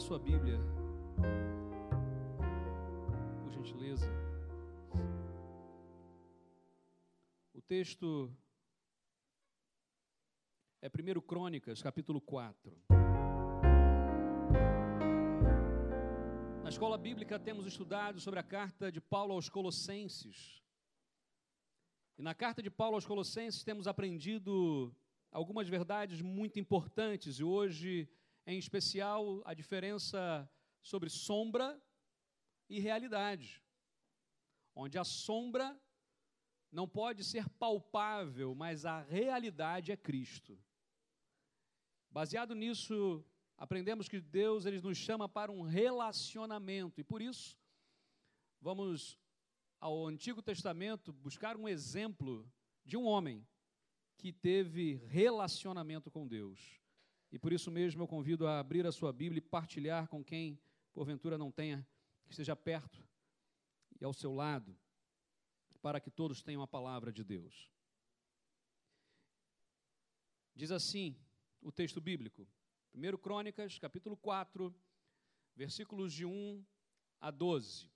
Abra sua Bíblia, por gentileza. O texto é 1 Crônicas, capítulo 4. Na escola bíblica temos estudado sobre a carta de Paulo aos Colossenses. E na carta de Paulo aos Colossenses temos aprendido algumas verdades muito importantes e hoje, em especial, a diferença sobre sombra e realidade. Onde a sombra não pode ser palpável, mas a realidade é Cristo. Baseado nisso, aprendemos que Deus ele nos chama para um relacionamento e por isso vamos ao Antigo Testamento buscar um exemplo de um homem que teve relacionamento com Deus. E por isso mesmo eu convido a abrir a sua Bíblia e partilhar com quem porventura não tenha, que esteja perto e ao seu lado, para que todos tenham a palavra de Deus. Diz assim o texto bíblico, 1 Crônicas, capítulo 4, versículos de 1 a 12.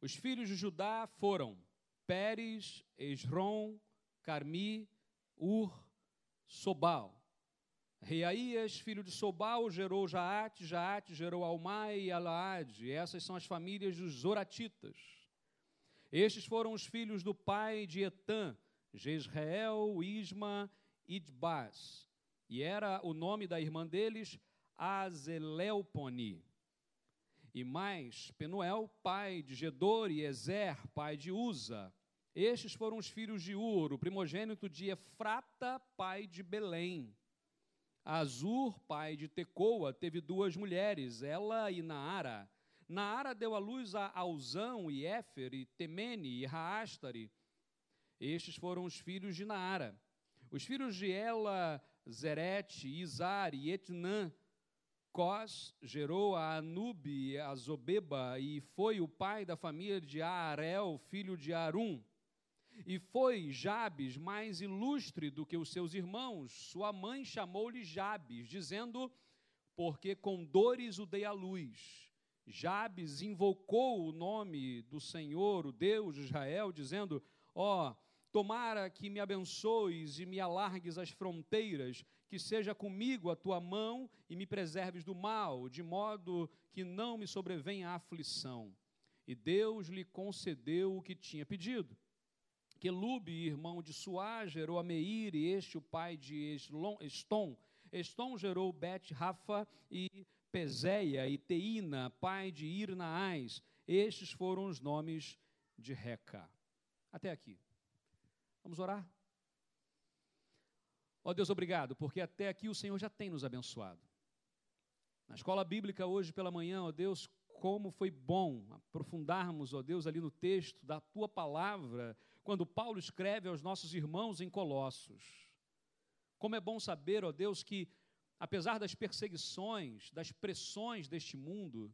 Os filhos de Judá foram Pérez, Esrom, Carmi, Ur, Sobal. Reaías, filho de Sobal, gerou Jaate, Jaate gerou Almai e Alaade. Essas são as famílias dos Zoratitas. Estes foram os filhos do pai de Etã, Jezreel, Isma e Idbaz. E era o nome da irmã deles, Azeleuponi. E mais, Penuel, pai de Gedor, e Ezer, pai de Uza. Estes foram os filhos de Ur, o primogênito de Efrata, pai de Belém. Azur, pai de Tecoa, teve duas mulheres, ela e Naara. Naara deu à luz a Alzão e Éfer, e Temene e Raastari. Estes foram os filhos de Naara. Os filhos de Ela, Zerete, Izar e Etnã, Cós gerou a Anube e a Zobeba e foi o pai da família de Aarel, filho de Arum. E foi Jabes mais ilustre do que os seus irmãos. Sua mãe chamou-lhe Jabes, dizendo: Porque com dores o dei à luz. Jabes invocou o nome do Senhor, o Deus de Israel, dizendo: Ó, oh, tomara que me abençoes e me alargues as fronteiras que seja comigo a tua mão e me preserves do mal, de modo que não me sobrevenha a aflição. E Deus lhe concedeu o que tinha pedido. Quelube, irmão de Suá, gerou a Meir, e este o pai de Eston. Eston gerou Bet Rafa e Peséia e Teína, pai de Irnaás. Estes foram os nomes de Reca. Até aqui. Vamos orar? Ó oh, Deus, obrigado, porque até aqui o Senhor já tem nos abençoado. Na escola bíblica hoje pela manhã, ó oh Deus, como foi bom aprofundarmos, ó oh Deus, ali no texto da tua palavra, quando Paulo escreve aos nossos irmãos em Colossos. Como é bom saber, ó Deus, que apesar das perseguições, das pressões deste mundo,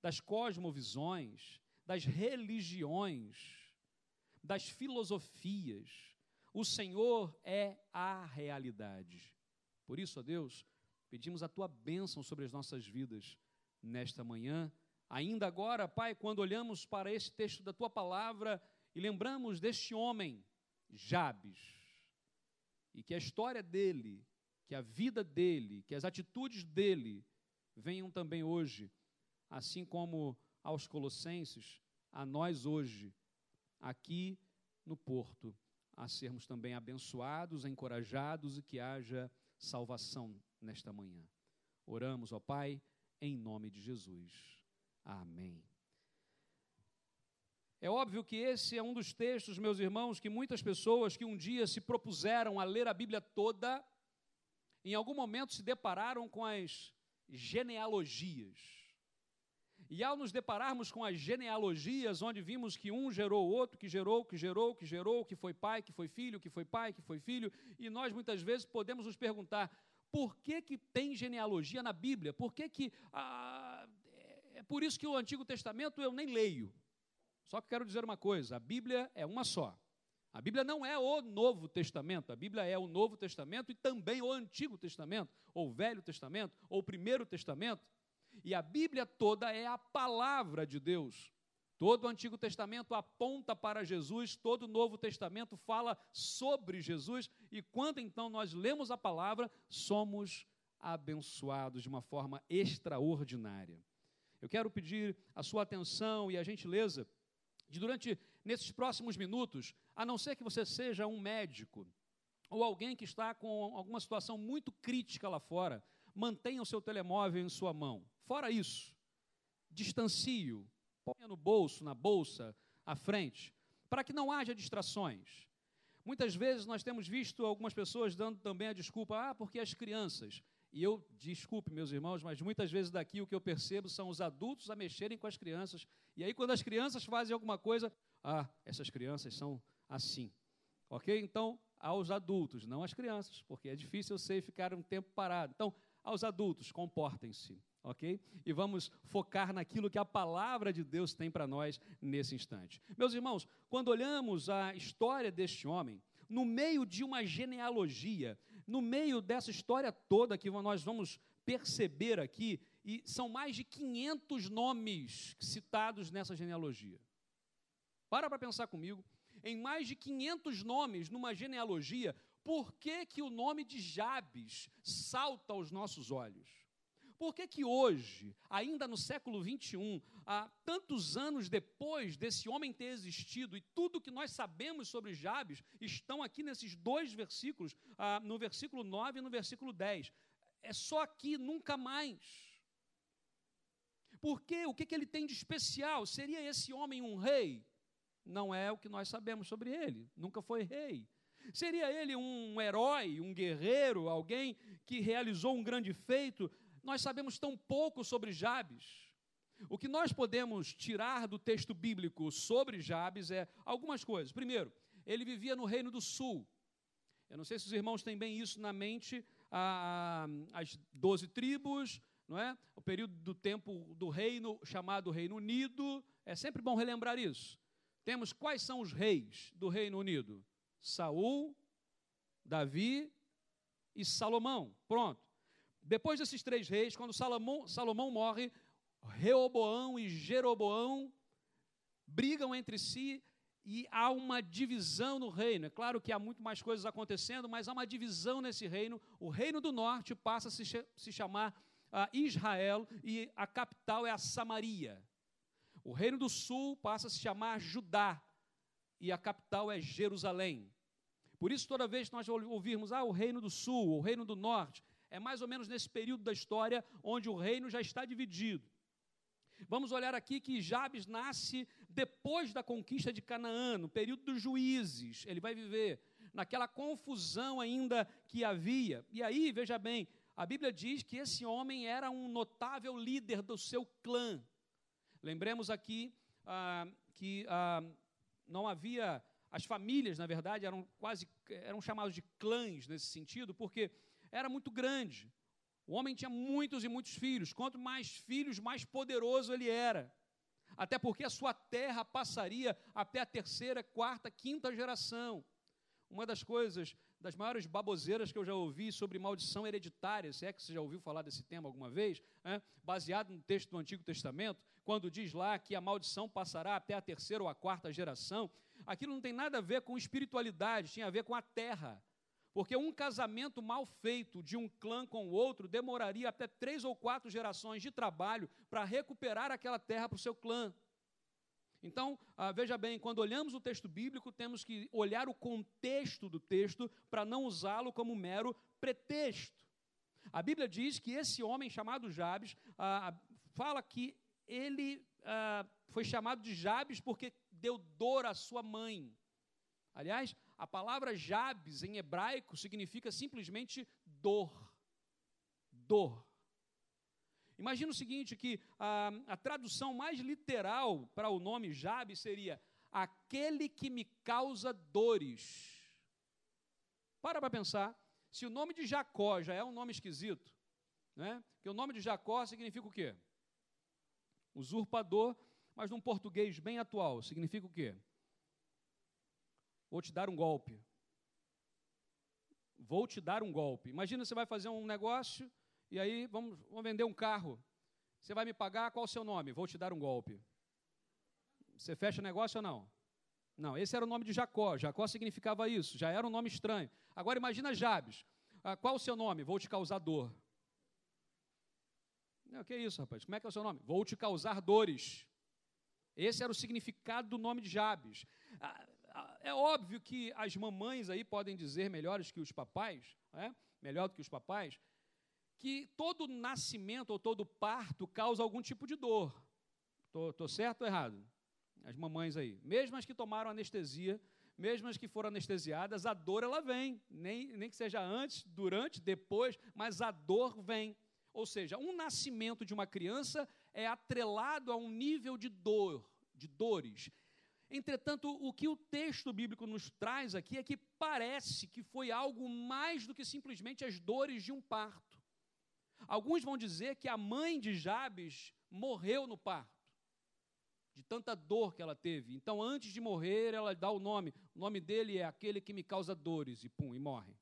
das cosmovisões, das religiões, das filosofias, o Senhor é a realidade. Por isso, ó Deus, pedimos a tua bênção sobre as nossas vidas nesta manhã. Ainda agora, Pai, quando olhamos para esse texto da tua palavra e lembramos deste homem, Jabes, e que a história dele, que a vida dele, que as atitudes dele venham também hoje, assim como aos Colossenses, a nós hoje, aqui no Porto a sermos também abençoados, encorajados e que haja salvação nesta manhã. Oramos, ó Pai, em nome de Jesus. Amém. É óbvio que esse é um dos textos, meus irmãos, que muitas pessoas que um dia se propuseram a ler a Bíblia toda, em algum momento se depararam com as genealogias. E ao nos depararmos com as genealogias, onde vimos que um gerou o outro, que gerou, que gerou, que gerou, que foi pai, que foi filho, que foi pai, que foi filho, e nós muitas vezes podemos nos perguntar: por que, que tem genealogia na Bíblia? Por que, que ah, é por isso que o Antigo Testamento eu nem leio. Só que quero dizer uma coisa: a Bíblia é uma só. A Bíblia não é o Novo Testamento, a Bíblia é o Novo Testamento e também o Antigo Testamento, ou Velho Testamento, ou Primeiro Testamento. E a Bíblia toda é a palavra de Deus. Todo o Antigo Testamento aponta para Jesus, todo o Novo Testamento fala sobre Jesus, e quando então nós lemos a palavra, somos abençoados de uma forma extraordinária. Eu quero pedir a sua atenção e a gentileza durante nesses próximos minutos, a não ser que você seja um médico ou alguém que está com alguma situação muito crítica lá fora, mantenha o seu telemóvel em sua mão. Fora isso, distancie-o, ponha no bolso, na bolsa, à frente, para que não haja distrações. Muitas vezes nós temos visto algumas pessoas dando também a desculpa, ah, porque as crianças. E eu, desculpe, meus irmãos, mas muitas vezes daqui o que eu percebo são os adultos a mexerem com as crianças. E aí, quando as crianças fazem alguma coisa, ah, essas crianças são assim. Ok? Então, aos adultos, não às crianças, porque é difícil eu sei ficar um tempo parado. Então, aos adultos, comportem-se. Ok? E vamos focar naquilo que a palavra de Deus tem para nós nesse instante. Meus irmãos, quando olhamos a história deste homem, no meio de uma genealogia, no meio dessa história toda que nós vamos perceber aqui, e são mais de 500 nomes citados nessa genealogia. Para para pensar comigo, em mais de 500 nomes numa genealogia, por que, que o nome de Jabes salta aos nossos olhos? Por que, que hoje, ainda no século 21, há tantos anos depois desse homem ter existido, e tudo que nós sabemos sobre Jabes estão aqui nesses dois versículos, ah, no versículo 9 e no versículo 10. É só aqui, nunca mais. Por quê? O que, que ele tem de especial? Seria esse homem um rei? Não é o que nós sabemos sobre ele, nunca foi rei. Seria ele um herói, um guerreiro, alguém que realizou um grande feito? Nós sabemos tão pouco sobre Jabes. O que nós podemos tirar do texto bíblico sobre Jabes é algumas coisas. Primeiro, ele vivia no Reino do Sul. Eu não sei se os irmãos têm bem isso na mente, a, a, as doze tribos, não é? O período do tempo do reino chamado Reino Unido. É sempre bom relembrar isso. Temos quais são os reis do Reino Unido? Saul, Davi e Salomão. Pronto. Depois desses três reis, quando Salomão, Salomão morre, Reoboão e Jeroboão brigam entre si e há uma divisão no reino. É claro que há muito mais coisas acontecendo, mas há uma divisão nesse reino. O reino do norte passa a se, se chamar uh, Israel e a capital é a Samaria. O reino do sul passa a se chamar Judá e a capital é Jerusalém. Por isso, toda vez que nós ouvirmos ah, o reino do sul, o reino do norte, é mais ou menos nesse período da história onde o reino já está dividido. Vamos olhar aqui que Jabes nasce depois da conquista de Canaã, no período dos juízes. Ele vai viver naquela confusão ainda que havia. E aí, veja bem, a Bíblia diz que esse homem era um notável líder do seu clã. Lembremos aqui ah, que ah, não havia as famílias, na verdade, eram quase eram chamados de clãs nesse sentido, porque era muito grande. O homem tinha muitos e muitos filhos. Quanto mais filhos, mais poderoso ele era. Até porque a sua terra passaria até a terceira, quarta, quinta geração. Uma das coisas, das maiores baboseiras que eu já ouvi sobre maldição hereditária, se é que você já ouviu falar desse tema alguma vez, é, baseado no texto do Antigo Testamento, quando diz lá que a maldição passará até a terceira ou a quarta geração, aquilo não tem nada a ver com espiritualidade, tinha a ver com a terra. Porque um casamento mal feito de um clã com o outro demoraria até três ou quatro gerações de trabalho para recuperar aquela terra para o seu clã. Então, ah, veja bem, quando olhamos o texto bíblico, temos que olhar o contexto do texto para não usá-lo como mero pretexto. A Bíblia diz que esse homem chamado Jabes ah, fala que ele ah, foi chamado de Jabes porque deu dor à sua mãe. Aliás, a palavra Jabes em hebraico significa simplesmente dor. Dor. Imagina o seguinte: que a, a tradução mais literal para o nome Jabes seria aquele que me causa dores. Para para pensar, se o nome de Jacó já é um nome esquisito, né? que o nome de Jacó significa o quê? Usurpador, mas num português bem atual, significa o quê? Vou te dar um golpe. Vou te dar um golpe. Imagina você vai fazer um negócio e aí vamos, vamos vender um carro. Você vai me pagar, qual o seu nome? Vou te dar um golpe. Você fecha negócio ou não? Não, esse era o nome de Jacó. Jacó significava isso, já era um nome estranho. Agora imagina Jabes. Ah, qual o seu nome? Vou te causar dor. O que isso, rapaz? Como é que é o seu nome? Vou te causar dores. Esse era o significado do nome de Jabes. Ah, é óbvio que as mamães aí podem dizer melhores que os papais, é? melhor do que os papais, que todo nascimento ou todo parto causa algum tipo de dor. Estou certo ou errado? As mamães aí, mesmo as que tomaram anestesia, mesmo as que foram anestesiadas, a dor ela vem, nem, nem que seja antes, durante, depois, mas a dor vem. Ou seja, um nascimento de uma criança é atrelado a um nível de dor, de dores. Entretanto, o que o texto bíblico nos traz aqui é que parece que foi algo mais do que simplesmente as dores de um parto. Alguns vão dizer que a mãe de Jabes morreu no parto, de tanta dor que ela teve. Então, antes de morrer, ela dá o nome. O nome dele é aquele que me causa dores, e pum, e morre.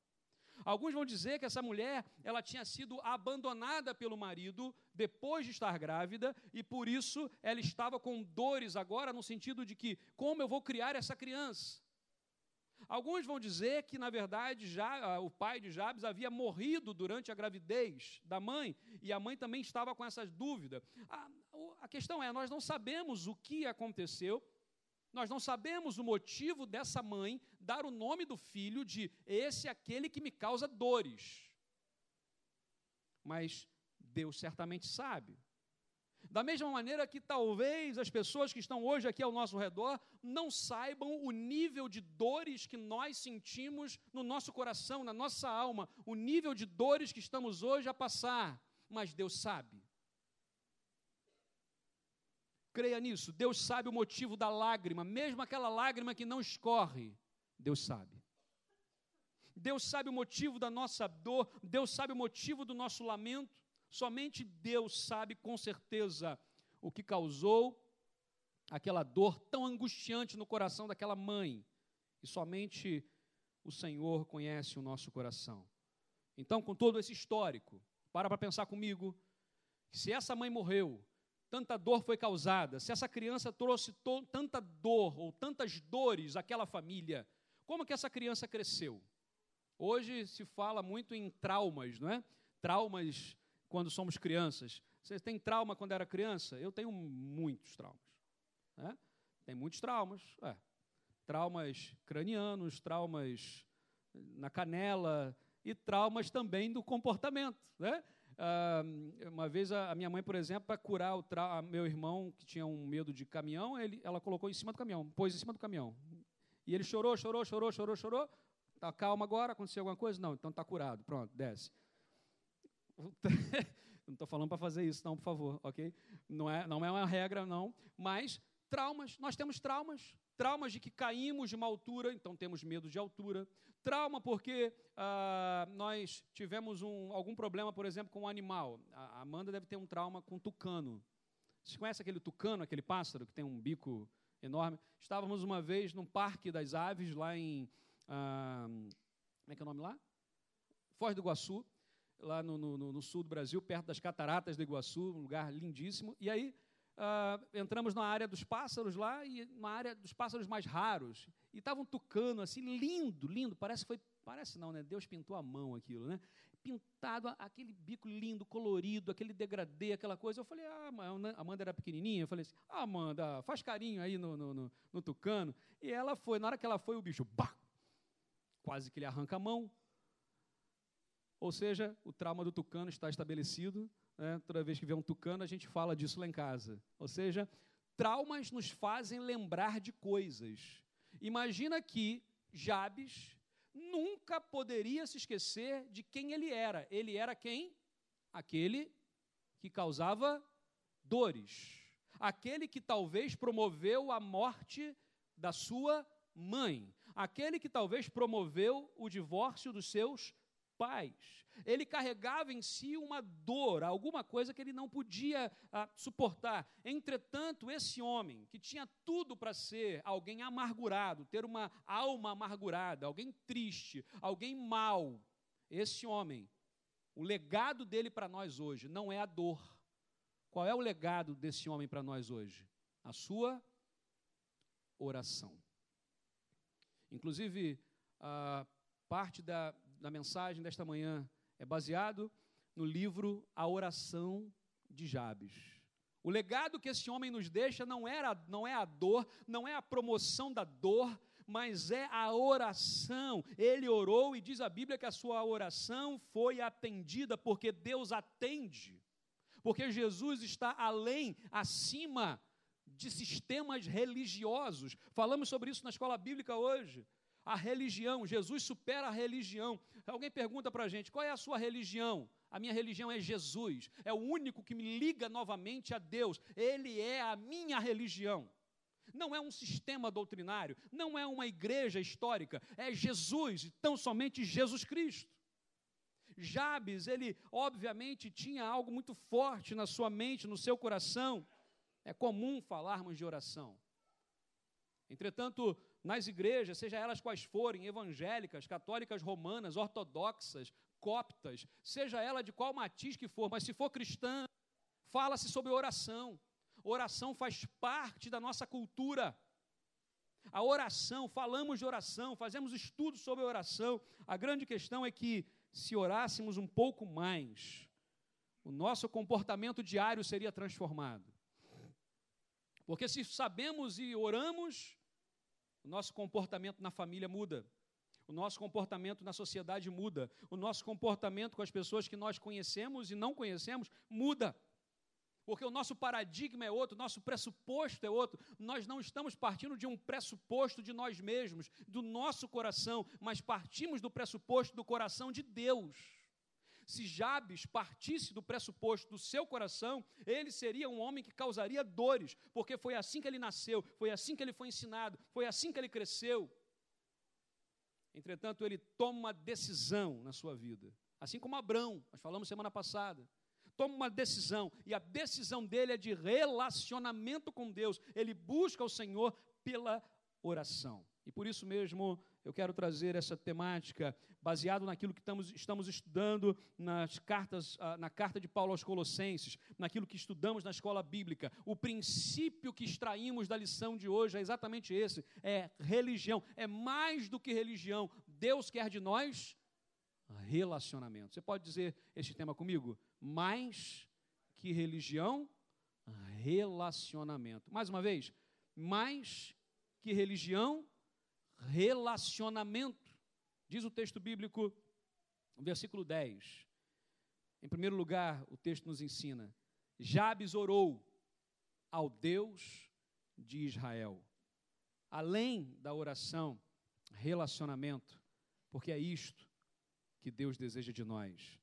Alguns vão dizer que essa mulher, ela tinha sido abandonada pelo marido depois de estar grávida e por isso ela estava com dores agora no sentido de que como eu vou criar essa criança? Alguns vão dizer que, na verdade, já, o pai de Jabes havia morrido durante a gravidez da mãe, e a mãe também estava com essas dúvidas. A, a questão é: nós não sabemos o que aconteceu, nós não sabemos o motivo dessa mãe dar o nome do filho de esse é aquele que me causa dores. Mas Deus certamente sabe. Da mesma maneira que talvez as pessoas que estão hoje aqui ao nosso redor não saibam o nível de dores que nós sentimos no nosso coração, na nossa alma, o nível de dores que estamos hoje a passar, mas Deus sabe. Creia nisso. Deus sabe o motivo da lágrima, mesmo aquela lágrima que não escorre. Deus sabe. Deus sabe o motivo da nossa dor, Deus sabe o motivo do nosso lamento. Somente Deus sabe com certeza o que causou aquela dor tão angustiante no coração daquela mãe. E somente o Senhor conhece o nosso coração. Então, com todo esse histórico, para para pensar comigo, se essa mãe morreu, tanta dor foi causada, se essa criança trouxe tanta dor ou tantas dores àquela família, como que essa criança cresceu? Hoje se fala muito em traumas, não é? Traumas quando somos crianças. Você tem trauma quando era criança? Eu tenho muitos traumas. Né? Tem muitos traumas. É. Traumas cranianos, traumas na canela e traumas também do comportamento. Né? Ah, uma vez a, minha mãe, por exemplo, para curar o tra... meu irmão que tinha um medo de caminhão, ele, ela colocou em cima do caminhão, pôs em cima do caminhão. E ele chorou, chorou, chorou, chorou, chorou. Tá calma agora, aconteceu alguma coisa? Não, então está curado. Pronto, desce. não estou falando para fazer isso, não, por favor, ok? Não é, não é uma regra, não. Mas traumas, nós temos traumas. Traumas de que caímos de uma altura, então temos medo de altura. Trauma porque ah, nós tivemos um, algum problema, por exemplo, com um animal. A Amanda deve ter um trauma com tucano. Você conhece aquele tucano, aquele pássaro que tem um bico enorme? Estávamos uma vez num parque das aves, lá em. Ah, como é que é o nome lá? Foz do Iguaçu, lá no, no, no, sul do Brasil, perto das cataratas do Iguaçu, um lugar lindíssimo. E aí ah, entramos na área dos pássaros lá, e na área dos pássaros mais raros. E estava um tucano assim, lindo, lindo. Parece que foi. Parece não, né? Deus pintou a mão aquilo, né? Pintado, aquele bico lindo, colorido, aquele degradê, aquela coisa. Eu falei, ah, a Amanda era pequenininha. Eu falei assim, ah, Amanda, faz carinho aí no, no, no, no tucano. E ela foi, na hora que ela foi, o bicho, bah, quase que ele arranca a mão. Ou seja, o trauma do tucano está estabelecido. Né? Toda vez que vê um tucano, a gente fala disso lá em casa. Ou seja, traumas nos fazem lembrar de coisas. Imagina que Jabes nunca poderia se esquecer de quem ele era. Ele era quem? Aquele que causava dores. Aquele que talvez promoveu a morte da sua mãe. Aquele que talvez promoveu o divórcio dos seus Ele carregava em si uma dor, alguma coisa que ele não podia ah, suportar. Entretanto, esse homem, que tinha tudo para ser alguém amargurado, ter uma alma amargurada, alguém triste, alguém mau, esse homem, o legado dele para nós hoje não é a dor. Qual é o legado desse homem para nós hoje? A sua oração. Inclusive, a parte da, da mensagem desta manhã é baseado no livro A Oração de Jabes. O legado que esse homem nos deixa não, era, não é a dor, não é a promoção da dor, mas é a oração. Ele orou e diz a Bíblia que a sua oração foi atendida, porque Deus atende, porque Jesus está além, acima de sistemas religiosos. Falamos sobre isso na escola bíblica hoje. A religião, Jesus supera a religião. Alguém pergunta para a gente: qual é a sua religião? A minha religião é Jesus, é o único que me liga novamente a Deus, ele é a minha religião. Não é um sistema doutrinário, não é uma igreja histórica, é Jesus, tão somente Jesus Cristo. Jabes, ele obviamente tinha algo muito forte na sua mente, no seu coração. É comum falarmos de oração. Entretanto, nas igrejas, seja elas quais forem, evangélicas, católicas romanas, ortodoxas, coptas, seja ela de qual matiz que for, mas se for cristã, fala-se sobre oração. Oração faz parte da nossa cultura. A oração, falamos de oração, fazemos estudos sobre oração. A grande questão é que, se orássemos um pouco mais, o nosso comportamento diário seria transformado. Porque se sabemos e oramos, o nosso comportamento na família muda. O nosso comportamento na sociedade muda. O nosso comportamento com as pessoas que nós conhecemos e não conhecemos muda. Porque o nosso paradigma é outro, o nosso pressuposto é outro. Nós não estamos partindo de um pressuposto de nós mesmos, do nosso coração, mas partimos do pressuposto do coração de Deus. Se Jabes partisse do pressuposto do seu coração, ele seria um homem que causaria dores, porque foi assim que ele nasceu, foi assim que ele foi ensinado, foi assim que ele cresceu. Entretanto, ele toma uma decisão na sua vida, assim como Abrão, nós falamos semana passada. Toma uma decisão, e a decisão dele é de relacionamento com Deus. Ele busca o Senhor pela oração. E por isso mesmo eu quero trazer essa temática baseado naquilo que estamos, estamos estudando nas cartas, ah, na carta de Paulo aos Colossenses, naquilo que estudamos na escola bíblica. O princípio que extraímos da lição de hoje é exatamente esse: é religião. É mais do que religião. Deus quer de nós relacionamento. Você pode dizer este tema comigo? Mais que religião, relacionamento. Mais uma vez, mais que religião, relacionamento. Diz o texto bíblico, versículo 10. Em primeiro lugar, o texto nos ensina: Jabes orou ao Deus de Israel. Além da oração, relacionamento, porque é isto que Deus deseja de nós.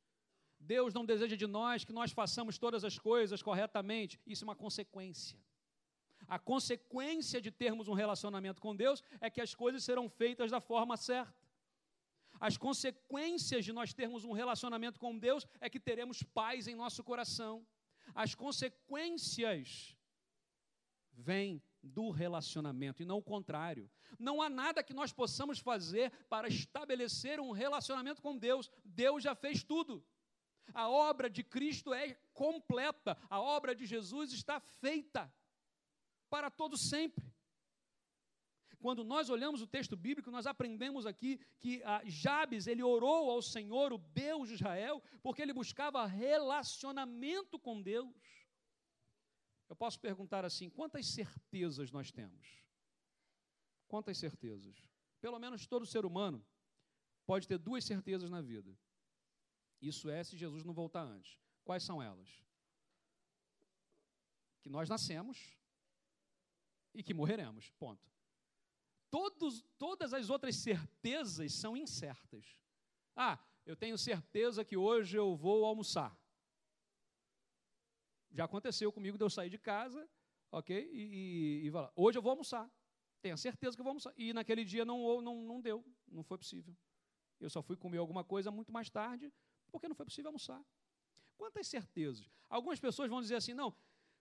Deus não deseja de nós que nós façamos todas as coisas corretamente, isso é uma consequência. A consequência de termos um relacionamento com Deus é que as coisas serão feitas da forma certa. As consequências de nós termos um relacionamento com Deus é que teremos paz em nosso coração. As consequências vêm do relacionamento e não o contrário. Não há nada que nós possamos fazer para estabelecer um relacionamento com Deus. Deus já fez tudo. A obra de Cristo é completa, a obra de Jesus está feita para todo sempre. Quando nós olhamos o texto bíblico, nós aprendemos aqui que ah, Jabes, ele orou ao Senhor, o Deus de Israel, porque ele buscava relacionamento com Deus. Eu posso perguntar assim: quantas certezas nós temos? Quantas certezas? Pelo menos todo ser humano pode ter duas certezas na vida. Isso é se Jesus não voltar antes. Quais são elas? Que nós nascemos e que morreremos. Ponto. Todos, todas as outras certezas são incertas. Ah, eu tenho certeza que hoje eu vou almoçar. Já aconteceu comigo de eu sair de casa, ok? E, e, e falar, hoje eu vou almoçar. Tenho certeza que eu vou almoçar. E naquele dia não, não, não deu, não foi possível. Eu só fui comer alguma coisa muito mais tarde, porque não foi possível almoçar. Quantas certezas? Algumas pessoas vão dizer assim: não,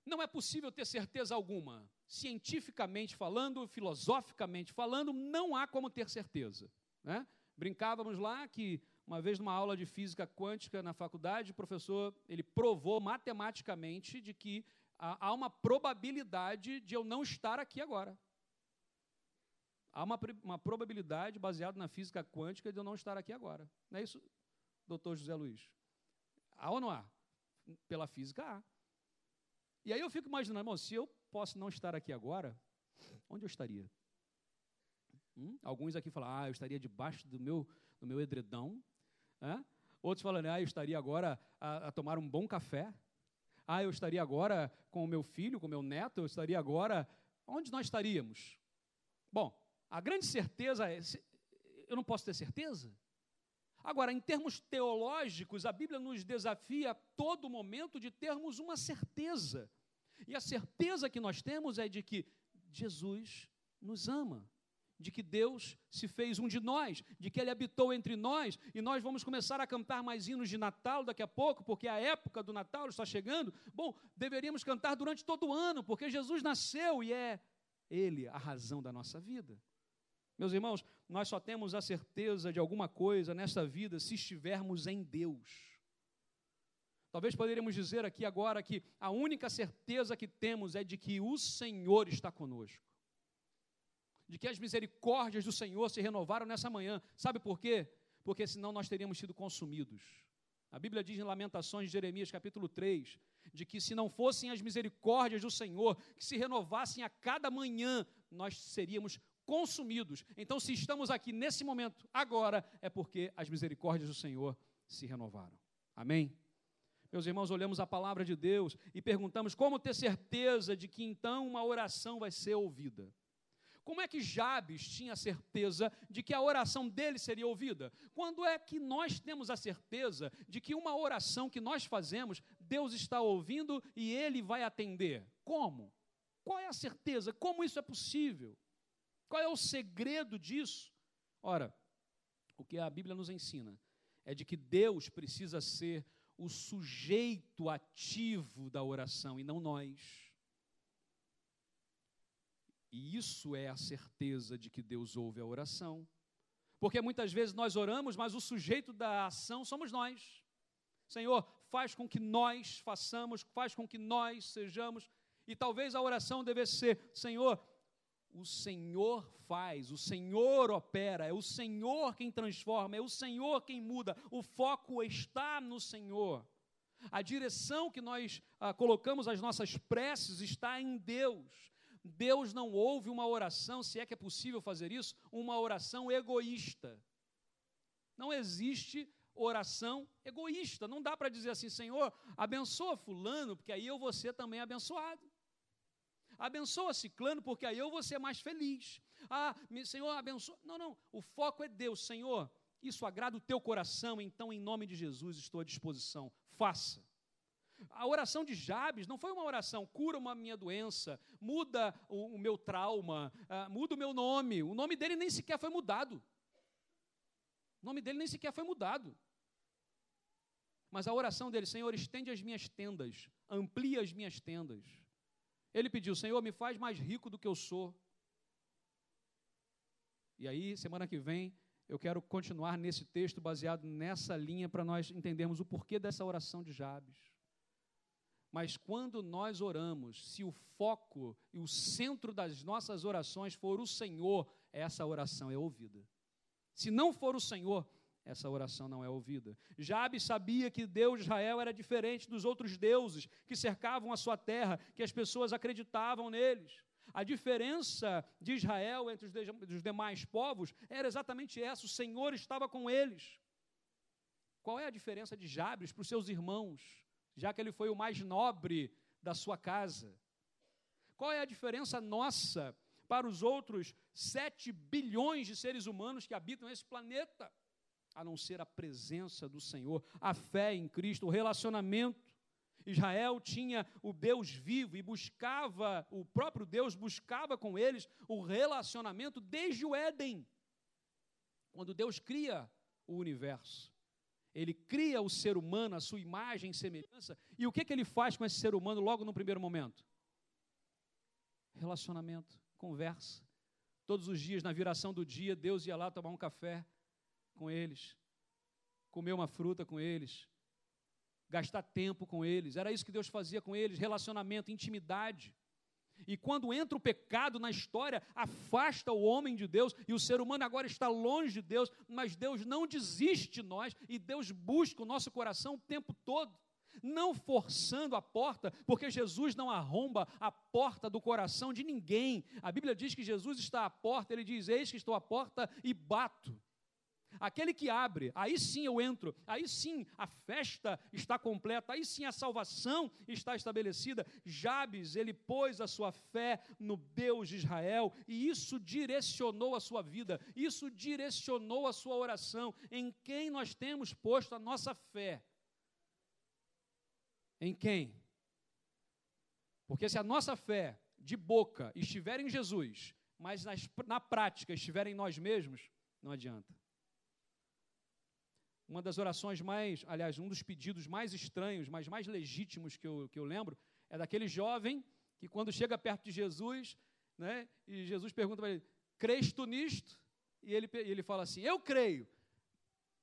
não é possível ter certeza alguma. Cientificamente falando, filosoficamente falando, não há como ter certeza. Né? Brincávamos lá que uma vez numa aula de física quântica na faculdade, o professor ele provou matematicamente de que há uma probabilidade de eu não estar aqui agora. Há uma, uma probabilidade baseada na física quântica de eu não estar aqui agora. Não é isso, doutor José Luiz? Há ou não há? Pela física há. E aí eu fico imaginando, irmão, se eu posso não estar aqui agora, onde eu estaria? Hum? Alguns aqui falam, ah, eu estaria debaixo do meu, do meu edredão. É? Outros falam, ah, eu estaria agora a, a tomar um bom café. Ah, eu estaria agora com o meu filho, com o meu neto, eu estaria agora. Onde nós estaríamos? Bom, a grande certeza é. Eu não posso ter certeza? Agora, em termos teológicos, a Bíblia nos desafia a todo momento de termos uma certeza. E a certeza que nós temos é de que Jesus nos ama, de que Deus se fez um de nós, de que Ele habitou entre nós, e nós vamos começar a cantar mais hinos de Natal daqui a pouco, porque a época do Natal está chegando. Bom, deveríamos cantar durante todo o ano, porque Jesus nasceu e é Ele a razão da nossa vida. Meus irmãos, nós só temos a certeza de alguma coisa nesta vida se estivermos em Deus. Talvez poderíamos dizer aqui agora que a única certeza que temos é de que o Senhor está conosco. De que as misericórdias do Senhor se renovaram nessa manhã. Sabe por quê? Porque senão nós teríamos sido consumidos. A Bíblia diz em Lamentações de Jeremias, capítulo 3, de que se não fossem as misericórdias do Senhor, que se renovassem a cada manhã, nós seríamos consumidos. Então, se estamos aqui nesse momento, agora, é porque as misericórdias do Senhor se renovaram. Amém? Meus irmãos, olhamos a palavra de Deus e perguntamos como ter certeza de que então uma oração vai ser ouvida. Como é que Jabes tinha certeza de que a oração dele seria ouvida? Quando é que nós temos a certeza de que uma oração que nós fazemos, Deus está ouvindo e ele vai atender? Como? Qual é a certeza? Como isso é possível? Qual é o segredo disso? Ora, o que a Bíblia nos ensina é de que Deus precisa ser o sujeito ativo da oração e não nós. E isso é a certeza de que Deus ouve a oração. Porque muitas vezes nós oramos, mas o sujeito da ação somos nós. Senhor, faz com que nós façamos, faz com que nós sejamos. E talvez a oração devesse ser: Senhor, o Senhor faz, o Senhor opera, é o Senhor quem transforma, é o Senhor quem muda, o foco está no Senhor. A direção que nós ah, colocamos as nossas preces está em Deus. Deus não ouve uma oração, se é que é possível fazer isso, uma oração egoísta. Não existe oração egoísta. Não dá para dizer assim, Senhor, abençoa Fulano, porque aí eu vou ser também abençoado. Abençoa Ciclano, porque aí eu vou ser mais feliz. Ah, Senhor, abençoa. Não, não. O foco é Deus. Senhor, isso agrada o teu coração, então, em nome de Jesus, estou à disposição. Faça. A oração de Jabes não foi uma oração, cura uma minha doença, muda o, o meu trauma, uh, muda o meu nome. O nome dele nem sequer foi mudado. O nome dele nem sequer foi mudado. Mas a oração dele, Senhor, estende as minhas tendas, amplia as minhas tendas. Ele pediu: Senhor, me faz mais rico do que eu sou. E aí, semana que vem, eu quero continuar nesse texto baseado nessa linha para nós entendermos o porquê dessa oração de Jabes. Mas quando nós oramos, se o foco e o centro das nossas orações for o Senhor, essa oração é ouvida. Se não for o Senhor, essa oração não é ouvida. Jabe sabia que Deus de Israel era diferente dos outros deuses que cercavam a sua terra, que as pessoas acreditavam neles. A diferença de Israel entre os demais povos era exatamente essa: o Senhor estava com eles. Qual é a diferença de Jabes para os seus irmãos, já que ele foi o mais nobre da sua casa? Qual é a diferença nossa para os outros sete bilhões de seres humanos que habitam esse planeta? A não ser a presença do Senhor, a fé em Cristo, o relacionamento. Israel tinha o Deus vivo e buscava, o próprio Deus buscava com eles o relacionamento desde o Éden. Quando Deus cria o universo. Ele cria o ser humano, a sua imagem e semelhança, e o que, que ele faz com esse ser humano logo no primeiro momento? Relacionamento, conversa. Todos os dias, na viração do dia, Deus ia lá tomar um café com eles, comer uma fruta com eles, gastar tempo com eles. Era isso que Deus fazia com eles: relacionamento, intimidade. E quando entra o pecado na história, afasta o homem de Deus, e o ser humano agora está longe de Deus, mas Deus não desiste de nós, e Deus busca o nosso coração o tempo todo, não forçando a porta, porque Jesus não arromba a porta do coração de ninguém. A Bíblia diz que Jesus está à porta, ele diz: Eis que estou à porta e bato. Aquele que abre, aí sim eu entro, aí sim a festa está completa, aí sim a salvação está estabelecida. Jabes, ele pôs a sua fé no Deus de Israel e isso direcionou a sua vida, isso direcionou a sua oração. Em quem nós temos posto a nossa fé? Em quem? Porque se a nossa fé de boca estiver em Jesus, mas na prática estiver em nós mesmos, não adianta. Uma das orações mais, aliás, um dos pedidos mais estranhos, mas mais legítimos que eu, que eu lembro, é daquele jovem que, quando chega perto de Jesus, né, e Jesus pergunta para ele: Crês tu nisto? E ele, ele fala assim: Eu creio,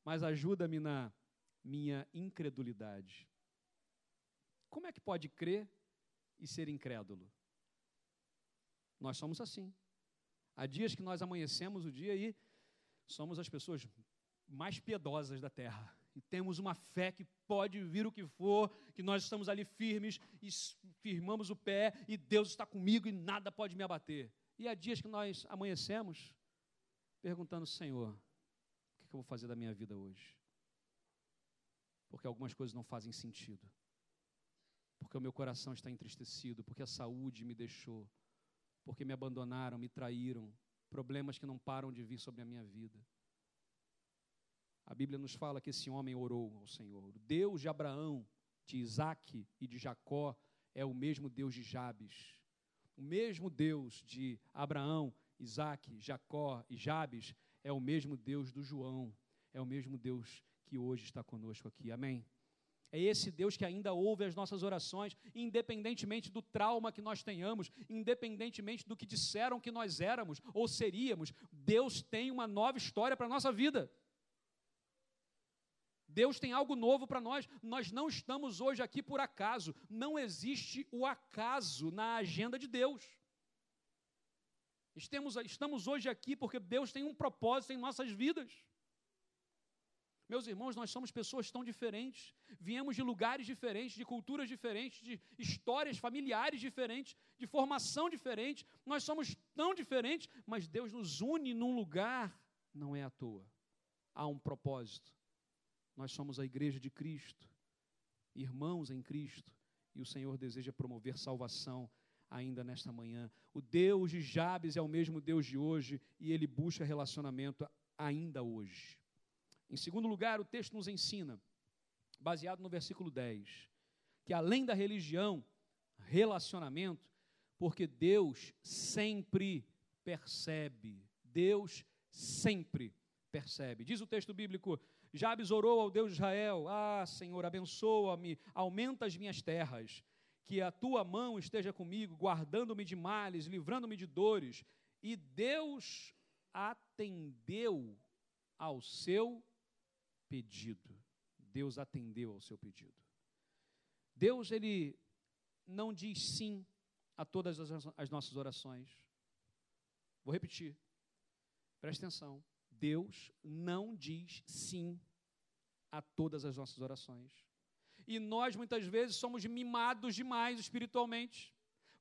mas ajuda-me na minha incredulidade. Como é que pode crer e ser incrédulo? Nós somos assim. Há dias que nós amanhecemos o dia e somos as pessoas mais piedosas da terra. E temos uma fé que pode vir o que for, que nós estamos ali firmes e firmamos o pé e Deus está comigo e nada pode me abater. E há dias que nós amanhecemos perguntando, Senhor, o que eu vou fazer da minha vida hoje? Porque algumas coisas não fazem sentido. Porque o meu coração está entristecido, porque a saúde me deixou, porque me abandonaram, me traíram, problemas que não param de vir sobre a minha vida. A Bíblia nos fala que esse homem orou ao Senhor. O Deus de Abraão, de Isaac e de Jacó é o mesmo Deus de Jabes. O mesmo Deus de Abraão, Isaac, Jacó e Jabes é o mesmo Deus do João. É o mesmo Deus que hoje está conosco aqui. Amém? É esse Deus que ainda ouve as nossas orações, independentemente do trauma que nós tenhamos, independentemente do que disseram que nós éramos ou seríamos. Deus tem uma nova história para a nossa vida. Deus tem algo novo para nós. Nós não estamos hoje aqui por acaso. Não existe o acaso na agenda de Deus. Estamos, estamos hoje aqui porque Deus tem um propósito em nossas vidas. Meus irmãos, nós somos pessoas tão diferentes, viemos de lugares diferentes, de culturas diferentes, de histórias familiares diferentes, de formação diferente. Nós somos tão diferentes, mas Deus nos une num lugar, não é à toa. Há um propósito. Nós somos a igreja de Cristo, irmãos em Cristo, e o Senhor deseja promover salvação ainda nesta manhã. O Deus de Jabes é o mesmo Deus de hoje e ele busca relacionamento ainda hoje. Em segundo lugar, o texto nos ensina, baseado no versículo 10, que além da religião, relacionamento, porque Deus sempre percebe. Deus sempre percebe. Diz o texto bíblico: Jabes orou ao Deus de Israel: Ah, Senhor, abençoa-me, aumenta as minhas terras, que a tua mão esteja comigo, guardando-me de males, livrando-me de dores. E Deus atendeu ao seu pedido. Deus atendeu ao seu pedido. Deus, ele não diz sim a todas as, as nossas orações. Vou repetir. Preste atenção. Deus não diz sim a todas as nossas orações. E nós muitas vezes somos mimados demais espiritualmente,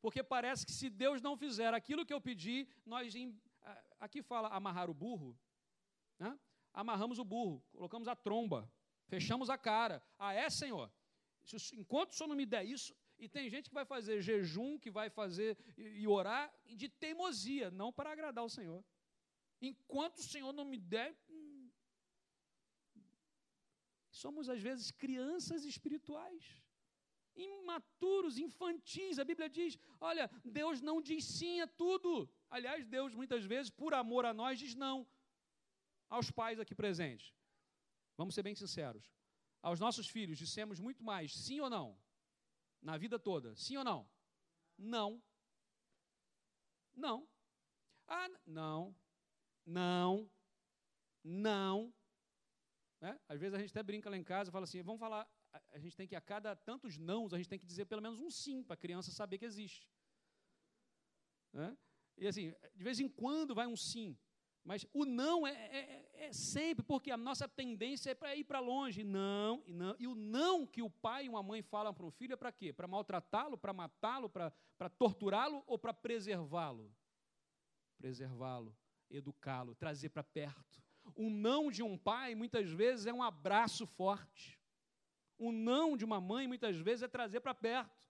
porque parece que se Deus não fizer aquilo que eu pedi, nós aqui fala amarrar o burro, né? amarramos o burro, colocamos a tromba, fechamos a cara. Ah, é, Senhor? Enquanto o Senhor não me der isso, e tem gente que vai fazer jejum, que vai fazer e, e orar de teimosia, não para agradar o Senhor. Enquanto o Senhor não me der. Hum. Somos, às vezes, crianças espirituais, imaturos, infantis. A Bíblia diz: olha, Deus não diz sim a tudo. Aliás, Deus, muitas vezes, por amor a nós, diz não aos pais aqui presentes. Vamos ser bem sinceros. Aos nossos filhos dissemos muito mais sim ou não? Na vida toda, sim ou não? Não. Não. Ah, não. Não. Não. Né? Às vezes a gente até brinca lá em casa e fala assim: vamos falar. A gente tem que, a cada tantos nãos, a gente tem que dizer pelo menos um sim para a criança saber que existe. Né? E assim, de vez em quando vai um sim. Mas o não é, é, é sempre, porque a nossa tendência é para ir para longe. Não, e não. E o não que o pai e uma mãe falam para um filho é para quê? Para maltratá-lo, para matá-lo, para torturá-lo ou para preservá-lo? Preservá-lo, educá-lo, trazer para perto. O não de um pai, muitas vezes, é um abraço forte. O não de uma mãe, muitas vezes, é trazer para perto.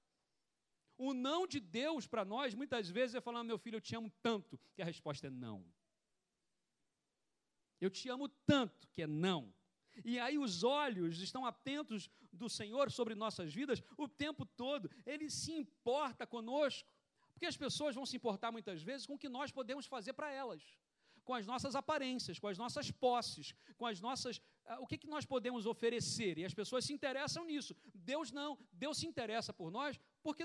O não de Deus para nós, muitas vezes, é falar, meu filho, eu te amo tanto, que a resposta é não. Eu te amo tanto que é não. E aí os olhos estão atentos do Senhor sobre nossas vidas o tempo todo. Ele se importa conosco. Porque as pessoas vão se importar muitas vezes com o que nós podemos fazer para elas. Com as nossas aparências, com as nossas posses, com as nossas. Uh, o que, que nós podemos oferecer? E as pessoas se interessam nisso. Deus não. Deus se interessa por nós porque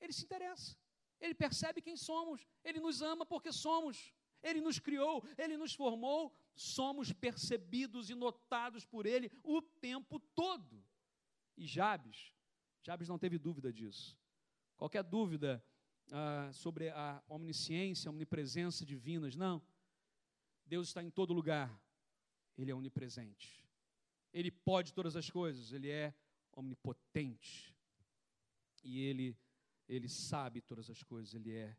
Ele se interessa. Ele percebe quem somos. Ele nos ama porque somos. Ele nos criou, Ele nos formou, somos percebidos e notados por Ele o tempo todo. E Jabes, Jabes não teve dúvida disso. Qualquer dúvida ah, sobre a omnisciência, a omnipresença divinas, não. Deus está em todo lugar, Ele é onipresente. Ele pode todas as coisas, Ele é omnipotente. E Ele, Ele sabe todas as coisas, Ele é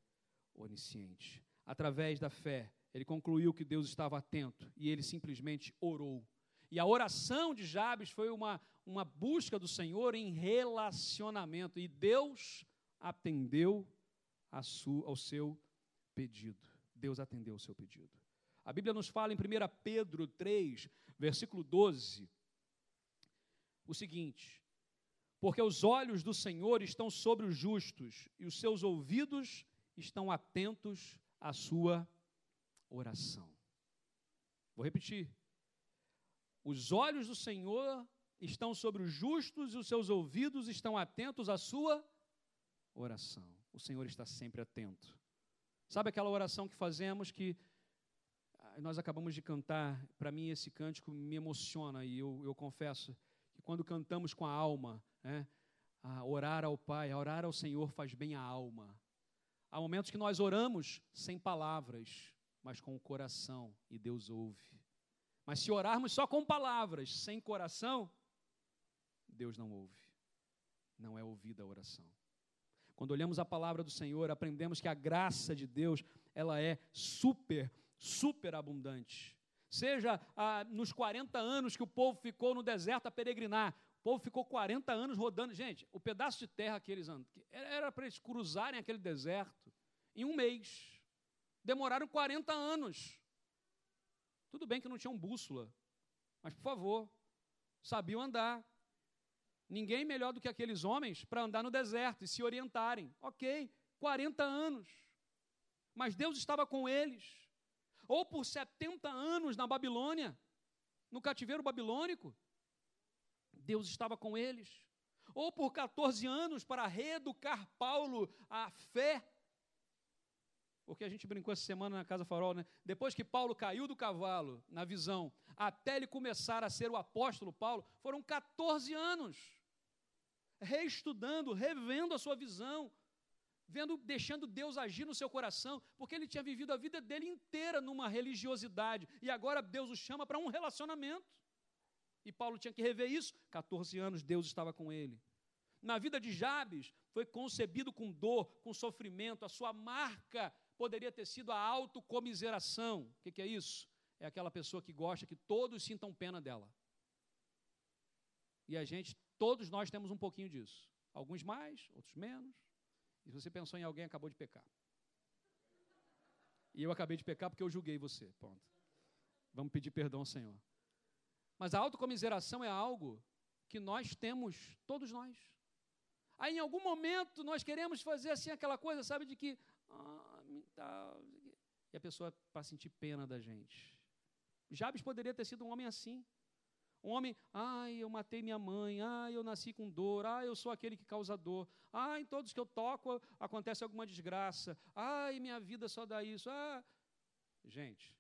onisciente através da fé, ele concluiu que Deus estava atento e ele simplesmente orou. E a oração de Jabes foi uma, uma busca do Senhor em relacionamento, e Deus atendeu ao seu pedido. Deus atendeu o seu pedido. A Bíblia nos fala em 1 Pedro 3, versículo 12, o seguinte: Porque os olhos do Senhor estão sobre os justos, e os seus ouvidos estão atentos a sua oração. Vou repetir. Os olhos do Senhor estão sobre os justos e os seus ouvidos estão atentos à sua oração. O Senhor está sempre atento. Sabe aquela oração que fazemos que nós acabamos de cantar? Para mim, esse cântico me emociona e eu, eu confesso que quando cantamos com a alma, né, a orar ao Pai, a orar ao Senhor faz bem à alma. Há momentos que nós oramos sem palavras, mas com o coração, e Deus ouve. Mas se orarmos só com palavras, sem coração, Deus não ouve. Não é ouvida a oração. Quando olhamos a palavra do Senhor, aprendemos que a graça de Deus, ela é super, super abundante. Seja ah, nos 40 anos que o povo ficou no deserto a peregrinar, povo ficou 40 anos rodando. Gente, o pedaço de terra que eles andam, era para eles cruzarem aquele deserto em um mês. Demoraram 40 anos. Tudo bem que não tinham bússola, mas por favor, sabiam andar. Ninguém melhor do que aqueles homens para andar no deserto e se orientarem. Ok, 40 anos. Mas Deus estava com eles. Ou por 70 anos na Babilônia, no cativeiro babilônico, Deus estava com eles. Ou por 14 anos para reeducar Paulo à fé. Porque a gente brincou essa semana na Casa Farol, né? Depois que Paulo caiu do cavalo, na visão, até ele começar a ser o apóstolo Paulo, foram 14 anos. Reestudando, revendo a sua visão, vendo, deixando Deus agir no seu coração, porque ele tinha vivido a vida dele inteira numa religiosidade, e agora Deus o chama para um relacionamento. E Paulo tinha que rever isso. 14 anos Deus estava com ele. Na vida de Jabes, foi concebido com dor, com sofrimento. A sua marca poderia ter sido a autocomiseração. O que, que é isso? É aquela pessoa que gosta que todos sintam pena dela. E a gente, todos nós temos um pouquinho disso. Alguns mais, outros menos. E se você pensou em alguém, acabou de pecar. E eu acabei de pecar porque eu julguei você. Ponto. Vamos pedir perdão ao Senhor. Mas a autocomiseração é algo que nós temos, todos nós. Aí em algum momento nós queremos fazer assim aquela coisa, sabe, de que. Ah, e a pessoa para sentir pena da gente. Jabes poderia ter sido um homem assim. Homem, ai, eu matei minha mãe, ai, eu nasci com dor, ai, eu sou aquele que causa dor, ai, em todos que eu toco acontece alguma desgraça, ai, minha vida só dá isso. Ah. Gente,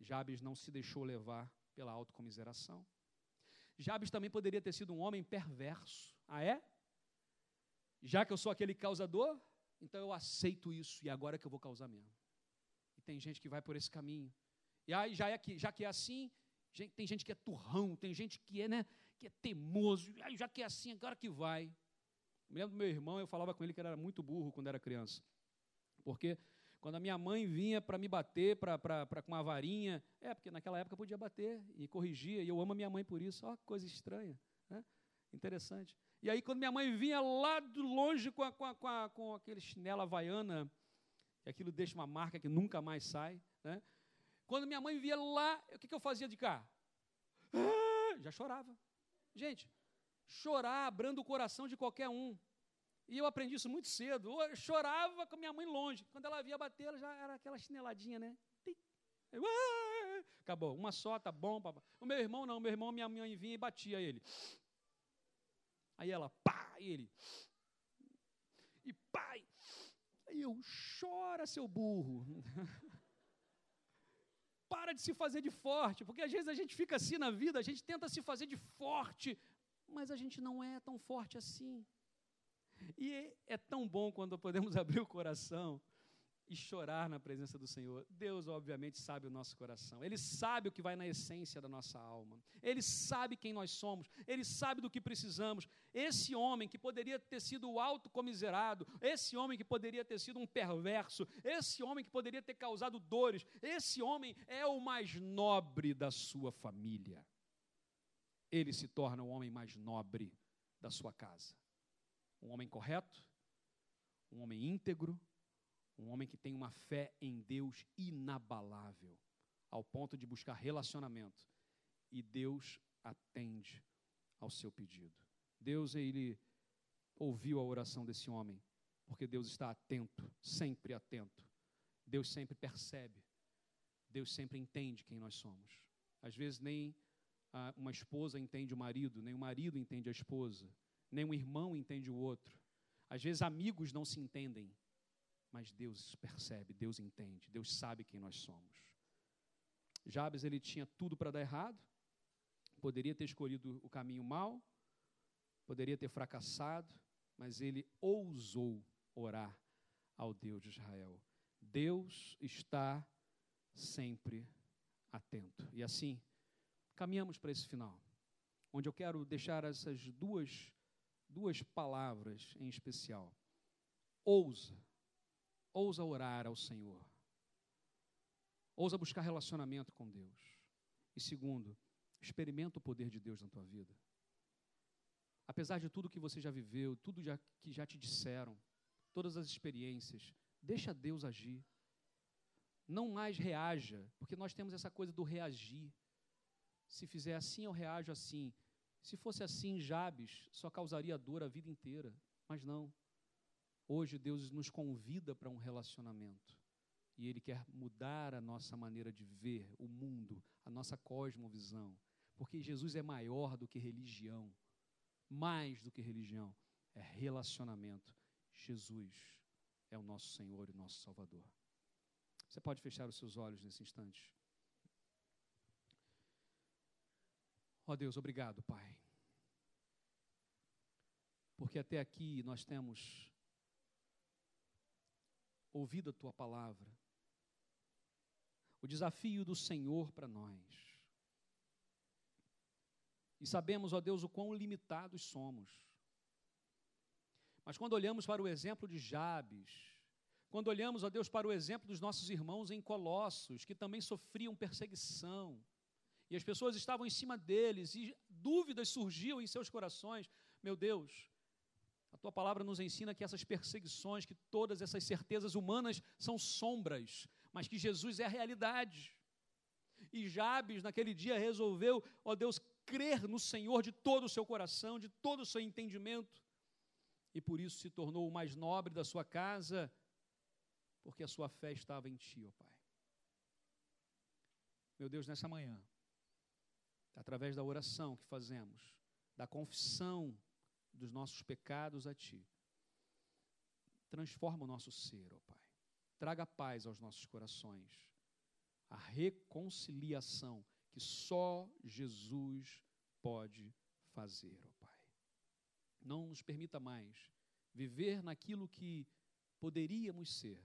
Jabes não se deixou levar pela autocomiseração. Jabes também poderia ter sido um homem perverso. Ah, é? Já que eu sou aquele causador, então eu aceito isso e agora é que eu vou causar mesmo. E tem gente que vai por esse caminho. E aí, já, é que, já que é assim, gente, tem gente que é turrão, tem gente que é, né, que é teimoso. Já que é assim, agora que vai. Eu me lembro do meu irmão, eu falava com ele que ele era muito burro quando era criança. Porque quando a minha mãe vinha para me bater pra, pra, pra, com uma varinha, é, porque naquela época podia bater e corrigia, e eu amo a minha mãe por isso. Ó, coisa estranha. Né? Interessante. E aí, quando minha mãe vinha lá de longe com, a, com, a, com, a, com aquele chinelo havaiana, aquilo deixa uma marca que nunca mais sai, né? Quando minha mãe via lá, o que, que eu fazia de cá? Ah, já chorava. Gente, chorar abrando o coração de qualquer um. E eu aprendi isso muito cedo. Eu chorava com minha mãe longe. Quando ela via bater, ela já era aquela chineladinha, né? Acabou. Uma só, tá bom. O meu irmão não. Meu irmão, minha mãe vinha e batia ele. Aí ela, pá, e ele. E pai. Aí eu, chora, seu burro. Para de se fazer de forte, porque às vezes a gente fica assim na vida, a gente tenta se fazer de forte, mas a gente não é tão forte assim. E é tão bom quando podemos abrir o coração e chorar na presença do Senhor. Deus, obviamente, sabe o nosso coração. Ele sabe o que vai na essência da nossa alma. Ele sabe quem nós somos. Ele sabe do que precisamos. Esse homem que poderia ter sido autocomiserado, esse homem que poderia ter sido um perverso, esse homem que poderia ter causado dores, esse homem é o mais nobre da sua família. Ele se torna o homem mais nobre da sua casa. Um homem correto, um homem íntegro, um homem que tem uma fé em Deus inabalável, ao ponto de buscar relacionamento. E Deus atende ao seu pedido. Deus, ele ouviu a oração desse homem, porque Deus está atento, sempre atento. Deus sempre percebe. Deus sempre entende quem nós somos. Às vezes nem uma esposa entende o marido, nem o marido entende a esposa, nem um irmão entende o outro. Às vezes amigos não se entendem, mas Deus percebe, Deus entende, Deus sabe quem nós somos. Jabes ele tinha tudo para dar errado, poderia ter escolhido o caminho mau, poderia ter fracassado, mas ele ousou orar ao Deus de Israel. Deus está sempre atento. E assim, caminhamos para esse final, onde eu quero deixar essas duas, duas palavras em especial. Ousa ousa orar ao Senhor. Ousa buscar relacionamento com Deus. E segundo, experimenta o poder de Deus na tua vida. Apesar de tudo que você já viveu, tudo já, que já te disseram, todas as experiências, deixa Deus agir. Não mais reaja, porque nós temos essa coisa do reagir. Se fizer assim, eu reajo assim. Se fosse assim, Jabes só causaria dor a vida inteira. Mas não. Hoje Deus nos convida para um relacionamento. E Ele quer mudar a nossa maneira de ver o mundo, a nossa cosmovisão. Porque Jesus é maior do que religião. Mais do que religião. É relacionamento. Jesus é o nosso Senhor e nosso Salvador. Você pode fechar os seus olhos nesse instante. Ó oh Deus, obrigado, Pai. Porque até aqui nós temos ouvido a tua palavra. O desafio do Senhor para nós. E sabemos, ó Deus, o quão limitados somos. Mas quando olhamos para o exemplo de Jabes, quando olhamos, ó Deus, para o exemplo dos nossos irmãos em Colossos, que também sofriam perseguição, e as pessoas estavam em cima deles, e dúvidas surgiam em seus corações, meu Deus, a tua palavra nos ensina que essas perseguições, que todas essas certezas humanas são sombras, mas que Jesus é a realidade. E Jabes, naquele dia, resolveu, ó Deus, crer no Senhor de todo o seu coração, de todo o seu entendimento, e por isso se tornou o mais nobre da sua casa, porque a sua fé estava em Ti, ó Pai. Meu Deus, nessa manhã, através da oração que fazemos, da confissão dos nossos pecados a Ti. Transforma o nosso ser, ó Pai. Traga paz aos nossos corações, a reconciliação que só Jesus pode fazer, ó Pai. Não nos permita mais viver naquilo que poderíamos ser,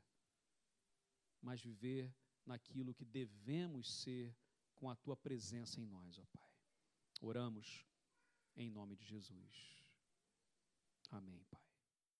mas viver naquilo que devemos ser com a tua presença em nós, ó Pai. Oramos em nome de Jesus. Amém, Pai.